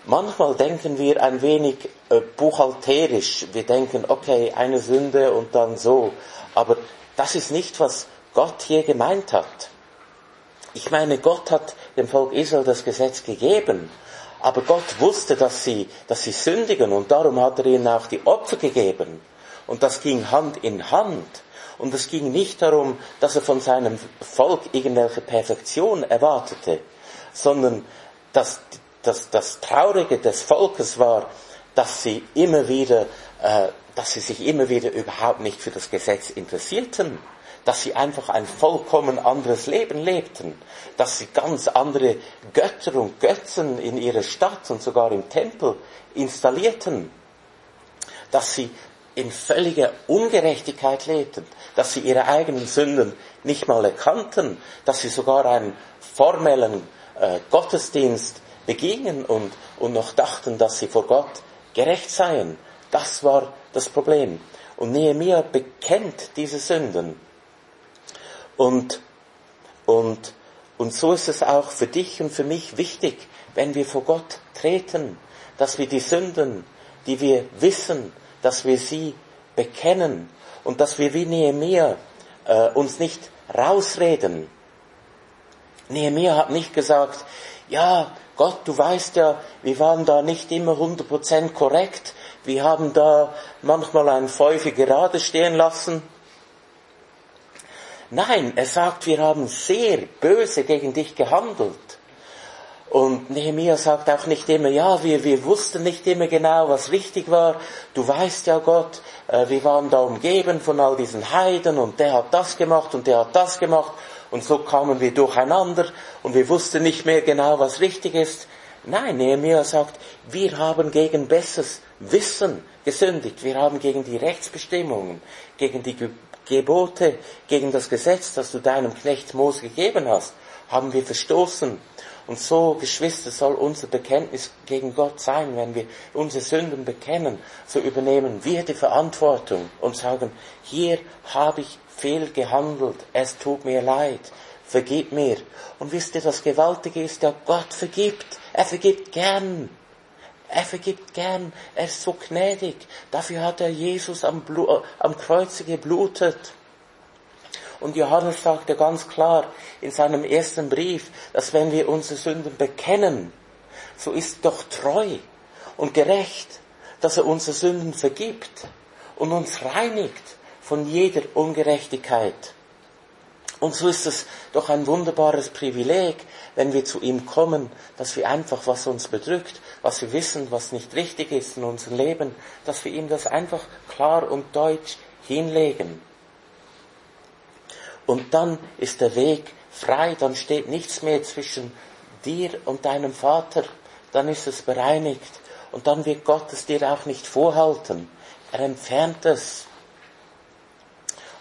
Manchmal denken wir ein wenig äh, buchhalterisch. Wir denken, okay, eine Sünde und dann so. Aber das ist nicht, was Gott hier gemeint hat. Ich meine, Gott hat dem Volk Israel das Gesetz gegeben. Aber Gott wusste, dass sie, dass sie sündigen und darum hat er ihnen auch die Opfer gegeben. Und das ging Hand in Hand. Und es ging nicht darum, dass er von seinem Volk irgendwelche Perfektion erwartete, sondern dass, dass das Traurige des Volkes war, dass sie immer wieder, äh, dass sie sich immer wieder überhaupt nicht für das Gesetz interessierten, dass sie einfach ein vollkommen anderes Leben lebten, dass sie ganz andere Götter und Götzen in ihrer Stadt und sogar im Tempel installierten, dass sie in völliger Ungerechtigkeit lebten, dass sie ihre eigenen Sünden nicht mal erkannten, dass sie sogar einen formellen äh, Gottesdienst begingen und, und noch dachten, dass sie vor Gott gerecht seien. Das war das Problem. Und Nehemiah bekennt diese Sünden. Und, und, und so ist es auch für dich und für mich wichtig, wenn wir vor Gott treten, dass wir die Sünden, die wir wissen, dass wir sie bekennen und dass wir wie Nehemiah äh, uns nicht rausreden. Nehemiah hat nicht gesagt, ja, Gott, du weißt ja, wir waren da nicht immer 100% korrekt, wir haben da manchmal einen Pfeife gerade stehen lassen. Nein, er sagt, wir haben sehr böse gegen dich gehandelt. Und Nehemiah sagt auch nicht immer, ja, wir, wir wussten nicht immer genau, was richtig war. Du weißt ja Gott, äh, wir waren da umgeben von all diesen Heiden und der hat das gemacht und der hat das gemacht. Und so kamen wir durcheinander und wir wussten nicht mehr genau, was richtig ist. Nein, Nehemiah sagt, wir haben gegen besseres Wissen gesündigt. Wir haben gegen die Rechtsbestimmungen, gegen die Gebote, gegen das Gesetz, das du deinem Knecht Mose gegeben hast, haben wir verstoßen. Und so, Geschwister, soll unser Bekenntnis gegen Gott sein. Wenn wir unsere Sünden bekennen, so übernehmen wir die Verantwortung und sagen, hier habe ich fehl gehandelt, es tut mir leid, vergib mir. Und wisst ihr, das Gewaltige ist ja, Gott vergibt. Er vergibt gern. Er vergibt gern. Er ist so gnädig. Dafür hat er Jesus am, Blu am Kreuze geblutet. Und Johannes sagte ganz klar in seinem ersten Brief, dass wenn wir unsere Sünden bekennen, so ist doch treu und gerecht, dass er unsere Sünden vergibt und uns reinigt von jeder Ungerechtigkeit. Und so ist es doch ein wunderbares Privileg, wenn wir zu ihm kommen, dass wir einfach, was uns bedrückt, was wir wissen, was nicht richtig ist in unserem Leben, dass wir ihm das einfach klar und deutsch hinlegen. Und dann ist der Weg frei, dann steht nichts mehr zwischen dir und deinem Vater, dann ist es bereinigt und dann wird Gott es dir auch nicht vorhalten. Er entfernt es.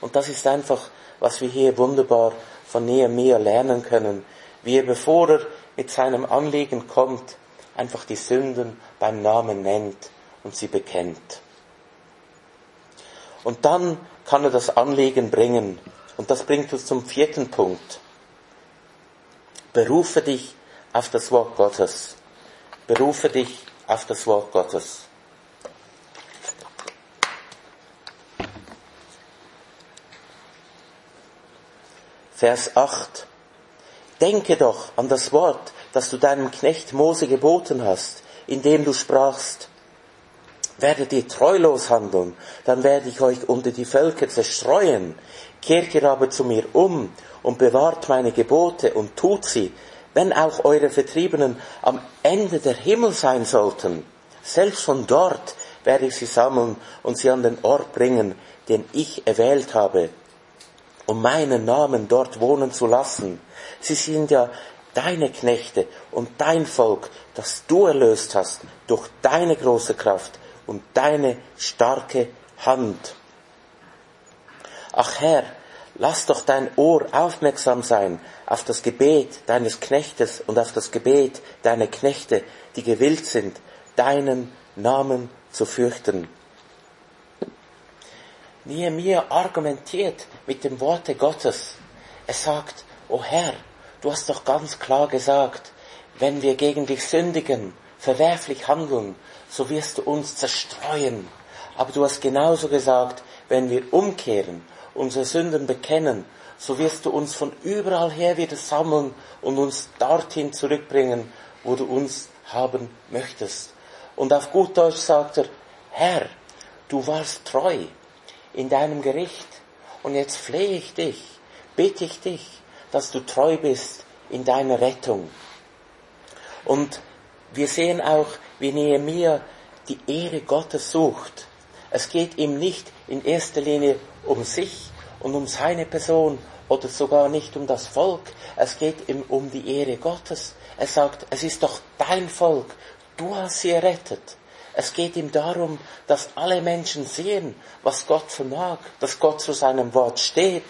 Und das ist einfach, was wir hier wunderbar von Nehemiah lernen können, wie er, bevor er mit seinem Anliegen kommt, einfach die Sünden beim Namen nennt und sie bekennt. Und dann kann er das Anliegen bringen und das bringt uns zum vierten Punkt. Berufe dich auf das Wort Gottes. Berufe dich auf das Wort Gottes. Vers 8. Denke doch an das Wort, das du deinem Knecht Mose geboten hast, indem du sprachst, werdet ihr treulos handeln, dann werde ich euch unter die Völker zerstreuen. Kehrt ihr aber zu mir um und bewahrt meine Gebote und tut sie, wenn auch eure Vertriebenen am Ende der Himmel sein sollten. Selbst von dort werde ich sie sammeln und sie an den Ort bringen, den ich erwählt habe, um meinen Namen dort wohnen zu lassen. Sie sind ja deine Knechte und dein Volk, das du erlöst hast durch deine große Kraft und deine starke Hand. Ach Herr, lass doch dein Ohr aufmerksam sein auf das Gebet deines Knechtes und auf das Gebet deiner Knechte, die gewillt sind, deinen Namen zu fürchten. Nehemiah argumentiert mit dem Worte Gottes. Er sagt, O Herr, du hast doch ganz klar gesagt, wenn wir gegen dich sündigen, verwerflich handeln, so wirst du uns zerstreuen. Aber du hast genauso gesagt, wenn wir umkehren, unsere Sünden bekennen, so wirst du uns von überall her wieder sammeln und uns dorthin zurückbringen, wo du uns haben möchtest. Und auf gut Deutsch sagt er, Herr, du warst treu in deinem Gericht und jetzt flehe ich dich, bitte ich dich, dass du treu bist in deiner Rettung. Und wir sehen auch, wie Nehemiah die Ehre Gottes sucht. Es geht ihm nicht in erster Linie um sich und um seine Person oder sogar nicht um das Volk. Es geht ihm um die Ehre Gottes. Er sagt, es ist doch dein Volk. Du hast sie errettet. Es geht ihm darum, dass alle Menschen sehen, was Gott vermag, dass Gott zu seinem Wort steht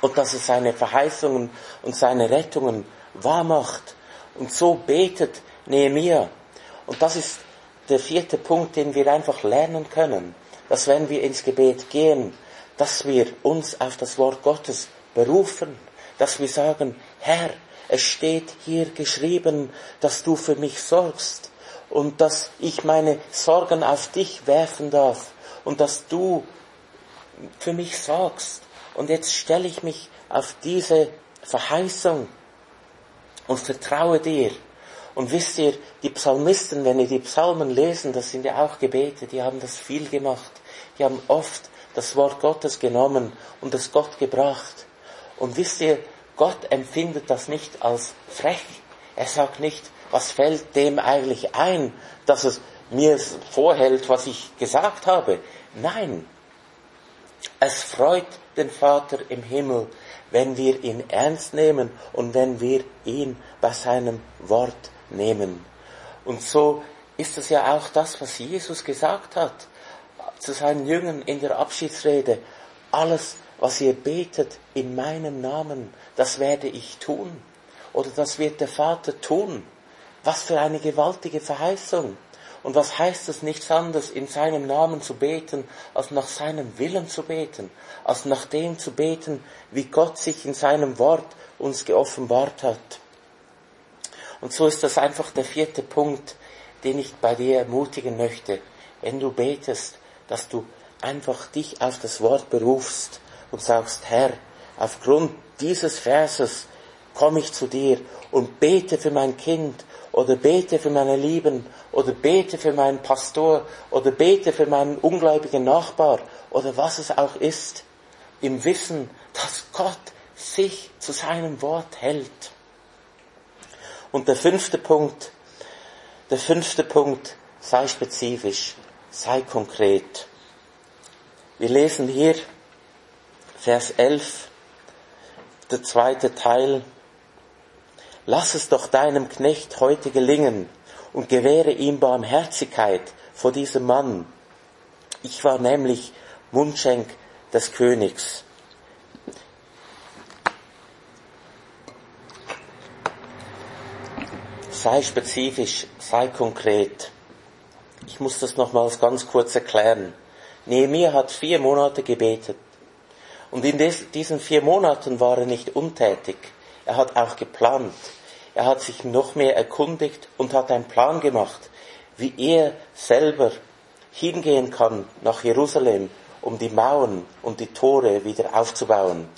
und dass er seine Verheißungen und seine Rettungen wahrmacht. Und so betet Nehemiah. Und das ist der vierte Punkt, den wir einfach lernen können, dass wenn wir ins Gebet gehen, dass wir uns auf das Wort Gottes berufen, dass wir sagen, Herr, es steht hier geschrieben, dass du für mich sorgst und dass ich meine Sorgen auf dich werfen darf und dass du für mich sorgst. Und jetzt stelle ich mich auf diese Verheißung und vertraue dir. Und wisst ihr, die Psalmisten, wenn ihr die Psalmen lesen, das sind ja auch Gebete, die haben das viel gemacht. Die haben oft das Wort Gottes genommen und es Gott gebracht. Und wisst ihr, Gott empfindet das nicht als frech. Er sagt nicht, was fällt dem eigentlich ein, dass es mir vorhält, was ich gesagt habe. Nein, es freut den Vater im Himmel, wenn wir ihn ernst nehmen und wenn wir ihn bei seinem Wort nehmen. Und so ist es ja auch das, was Jesus gesagt hat zu seinen Jüngern in der Abschiedsrede. Alles, was ihr betet in meinem Namen, das werde ich tun. Oder das wird der Vater tun. Was für eine gewaltige Verheißung. Und was heißt es nichts anderes, in seinem Namen zu beten, als nach seinem Willen zu beten, als nach dem zu beten, wie Gott sich in seinem Wort uns geoffenbart hat. Und so ist das einfach der vierte Punkt, den ich bei dir ermutigen möchte. Wenn du betest, dass du einfach dich auf das Wort berufst und sagst, Herr, aufgrund dieses Verses komme ich zu dir und bete für mein Kind oder bete für meine Lieben oder bete für meinen Pastor oder bete für meinen ungläubigen Nachbar oder was es auch ist, im Wissen, dass Gott sich zu seinem Wort hält. Und der fünfte Punkt, der fünfte Punkt, sei spezifisch, sei konkret. Wir lesen hier Vers 11, der zweite Teil. Lass es doch deinem Knecht heute gelingen und gewähre ihm Barmherzigkeit vor diesem Mann. Ich war nämlich Mundschenk des Königs. sei spezifisch, sei konkret. Ich muss das nochmals ganz kurz erklären. Nehemiah hat vier Monate gebetet. Und in diesen vier Monaten war er nicht untätig. Er hat auch geplant. Er hat sich noch mehr erkundigt und hat einen Plan gemacht, wie er selber hingehen kann nach Jerusalem, um die Mauern und die Tore wieder aufzubauen.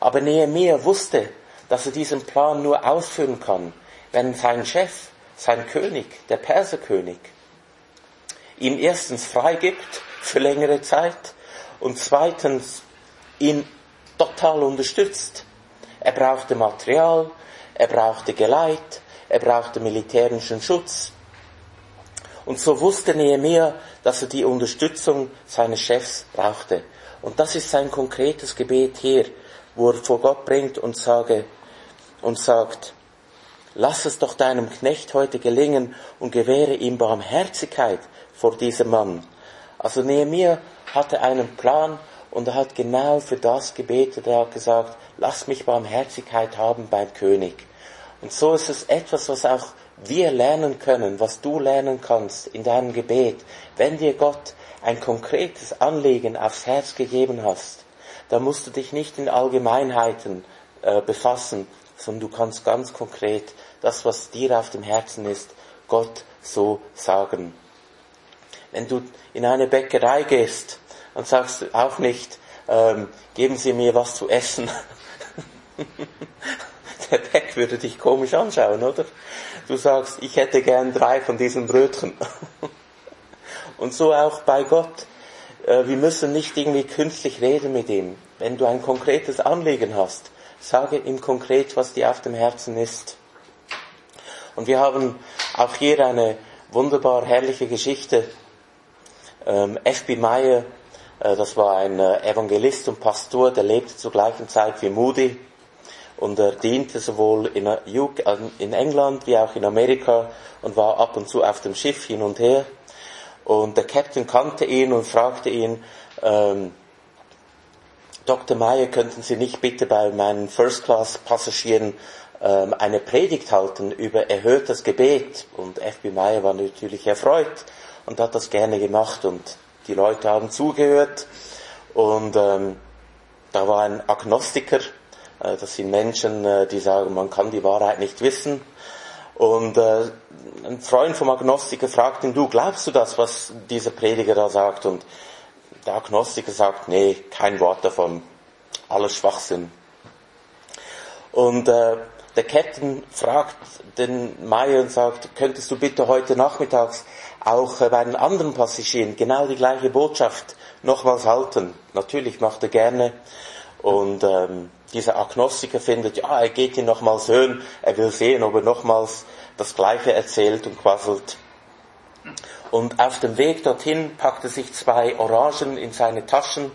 Aber Nehemiah wusste, dass er diesen Plan nur ausführen kann, wenn sein Chef, sein König, der Perserkönig, ihm erstens freigibt für längere Zeit und zweitens ihn total unterstützt. Er brauchte Material, er brauchte Geleit, er brauchte militärischen Schutz. Und so wusste Nehemiah, dass er die Unterstützung seines Chefs brauchte. Und das ist sein konkretes Gebet hier, wo er vor Gott bringt und sage, und sagt, Lass es doch deinem Knecht heute gelingen und gewähre ihm Barmherzigkeit vor diesem Mann. Also Nehemiah hatte einen Plan und er hat genau für das gebetet. Er hat gesagt, lass mich Barmherzigkeit haben beim König. Und so ist es etwas, was auch wir lernen können, was du lernen kannst in deinem Gebet, wenn dir Gott ein konkretes Anliegen aufs Herz gegeben hast, dann musst du dich nicht in Allgemeinheiten äh, befassen, sondern du kannst ganz konkret das, was dir auf dem Herzen ist, Gott so sagen. Wenn du in eine Bäckerei gehst, dann sagst auch nicht, ähm, geben Sie mir was zu essen. Der Bäck würde dich komisch anschauen, oder? Du sagst, ich hätte gern drei von diesen Brötchen. Und so auch bei Gott. Äh, wir müssen nicht irgendwie künstlich reden mit ihm. Wenn du ein konkretes Anliegen hast, sage ihm konkret, was dir auf dem Herzen ist. Und wir haben auch hier eine wunderbar herrliche Geschichte. Ähm, F.B. Meyer, das war ein äh, Evangelist und Pastor, der lebte zur gleichen Zeit wie Moody und er diente sowohl in, in England wie auch in Amerika und war ab und zu auf dem Schiff hin und her. Und der Captain kannte ihn und fragte ihn, ähm, Dr. Meyer, könnten Sie nicht bitte bei meinen First-Class-Passagieren ähm, eine Predigt halten über erhörtes Gebet? Und F.B. Meyer war natürlich erfreut und hat das gerne gemacht und die Leute haben zugehört und ähm, da war ein Agnostiker, äh, das sind Menschen, äh, die sagen, man kann die Wahrheit nicht wissen und äh, ein Freund vom Agnostiker fragt ihn, du glaubst du das, was dieser Prediger da sagt? Und der Agnostiker sagt, nee, kein Wort davon, alles Schwachsinn. Und äh, der Captain fragt den Meier und sagt, könntest du bitte heute nachmittags auch äh, bei den anderen Passagieren genau die gleiche Botschaft nochmals halten? Natürlich macht er gerne. Und ähm, dieser Agnostiker findet, ja, er geht ihn nochmals hören, er will sehen, ob er nochmals das Gleiche erzählt und quasselt. Und auf dem Weg dorthin packt er sich zwei Orangen in seine Taschen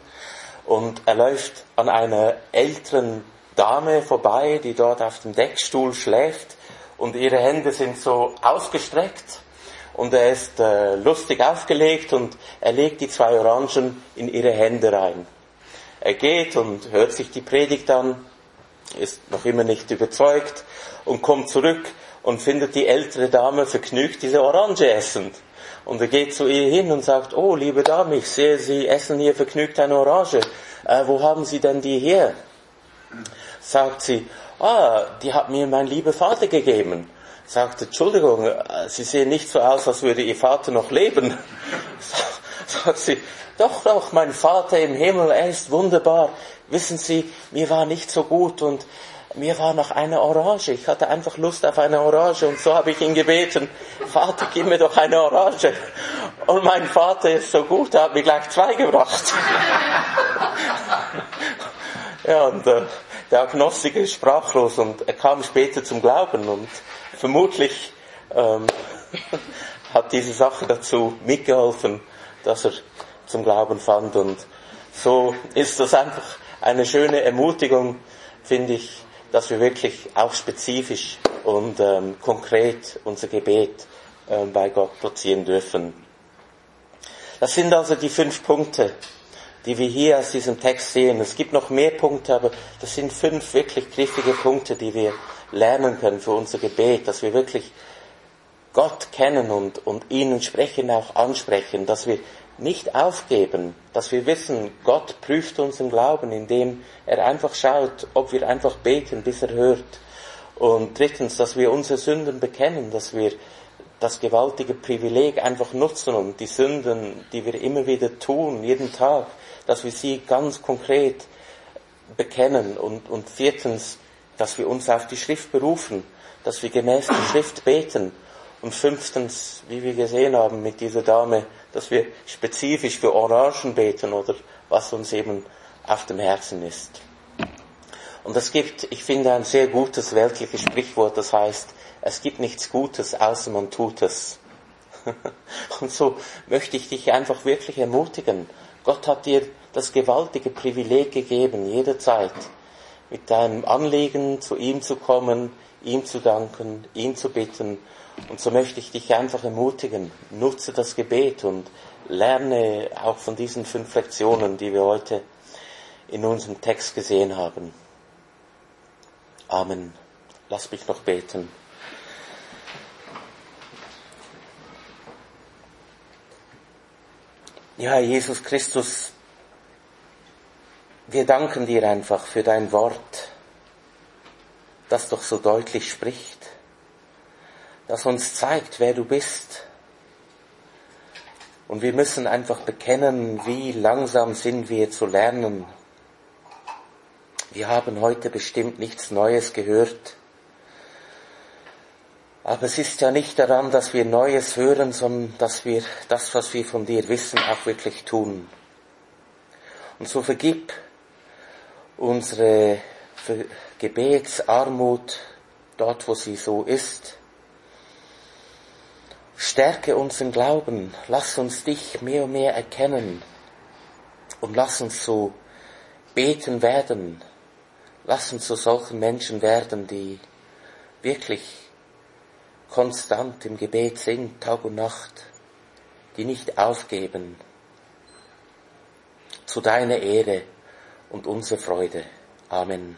und er läuft an einer älteren Dame vorbei, die dort auf dem Deckstuhl schläft und ihre Hände sind so ausgestreckt und er ist äh, lustig aufgelegt und er legt die zwei Orangen in ihre Hände rein. Er geht und hört sich die Predigt an, ist noch immer nicht überzeugt und kommt zurück und findet die ältere Dame vergnügt diese Orange essend. Und er geht zu ihr hin und sagt, oh, liebe Dame, ich sehe, Sie essen hier vergnügt eine Orange. Äh, wo haben Sie denn die her? Sagt sie, ah, die hat mir mein lieber Vater gegeben. Sagt, Entschuldigung, äh, Sie sehen nicht so aus, als würde Ihr Vater noch leben. Sagt sie, doch, doch, mein Vater im Himmel, er ist wunderbar. Wissen Sie, mir war nicht so gut und mir war noch eine Orange. Ich hatte einfach Lust auf eine Orange und so habe ich ihn gebeten, Vater, gib mir doch eine Orange. Und mein Vater ist so gut, er hat mir gleich zwei gebracht. ja, und äh, der Agnostiker ist sprachlos und er kam später zum Glauben und vermutlich ähm, hat diese Sache dazu mitgeholfen, dass er zum Glauben fand. Und so ist das einfach eine schöne Ermutigung, finde ich, dass wir wirklich auch spezifisch und ähm, konkret unser Gebet ähm, bei Gott platzieren dürfen. Das sind also die fünf Punkte, die wir hier aus diesem Text sehen. Es gibt noch mehr Punkte, aber das sind fünf wirklich griffige Punkte, die wir lernen können für unser Gebet, dass wir wirklich Gott kennen und, und ihn entsprechend auch ansprechen, dass wir nicht aufgeben, dass wir wissen, Gott prüft unseren Glauben, indem er einfach schaut, ob wir einfach beten, bis er hört. Und drittens, dass wir unsere Sünden bekennen, dass wir das gewaltige Privileg einfach nutzen und die Sünden, die wir immer wieder tun, jeden Tag, dass wir sie ganz konkret bekennen. Und, und viertens, dass wir uns auf die Schrift berufen, dass wir gemäß der Schrift beten. Und fünftens, wie wir gesehen haben mit dieser Dame, dass wir spezifisch für Orangen beten oder was uns eben auf dem Herzen ist. Und es gibt, ich finde, ein sehr gutes weltliches Sprichwort, das heißt, es gibt nichts Gutes, außer man tut es. Und so möchte ich dich einfach wirklich ermutigen. Gott hat dir das gewaltige Privileg gegeben, jederzeit mit deinem Anliegen zu ihm zu kommen, ihm zu danken, ihn zu bitten und so möchte ich dich einfach ermutigen, nutze das Gebet und lerne auch von diesen fünf Lektionen, die wir heute in unserem Text gesehen haben. Amen. Lass mich noch beten. Ja, Jesus Christus, wir danken dir einfach für dein Wort, das doch so deutlich spricht, das uns zeigt, wer du bist. Und wir müssen einfach bekennen, wie langsam sind wir zu lernen. Wir haben heute bestimmt nichts Neues gehört. Aber es ist ja nicht daran, dass wir Neues hören, sondern dass wir das, was wir von dir wissen, auch wirklich tun. Und so vergib unsere Gebetsarmut dort, wo sie so ist. Stärke unseren Glauben, lass uns dich mehr und mehr erkennen und lass uns so beten werden. Lass uns zu solchen Menschen werden, die wirklich konstant im Gebet sind, Tag und Nacht, die nicht aufgeben, zu deiner Ehre und unserer Freude. Amen.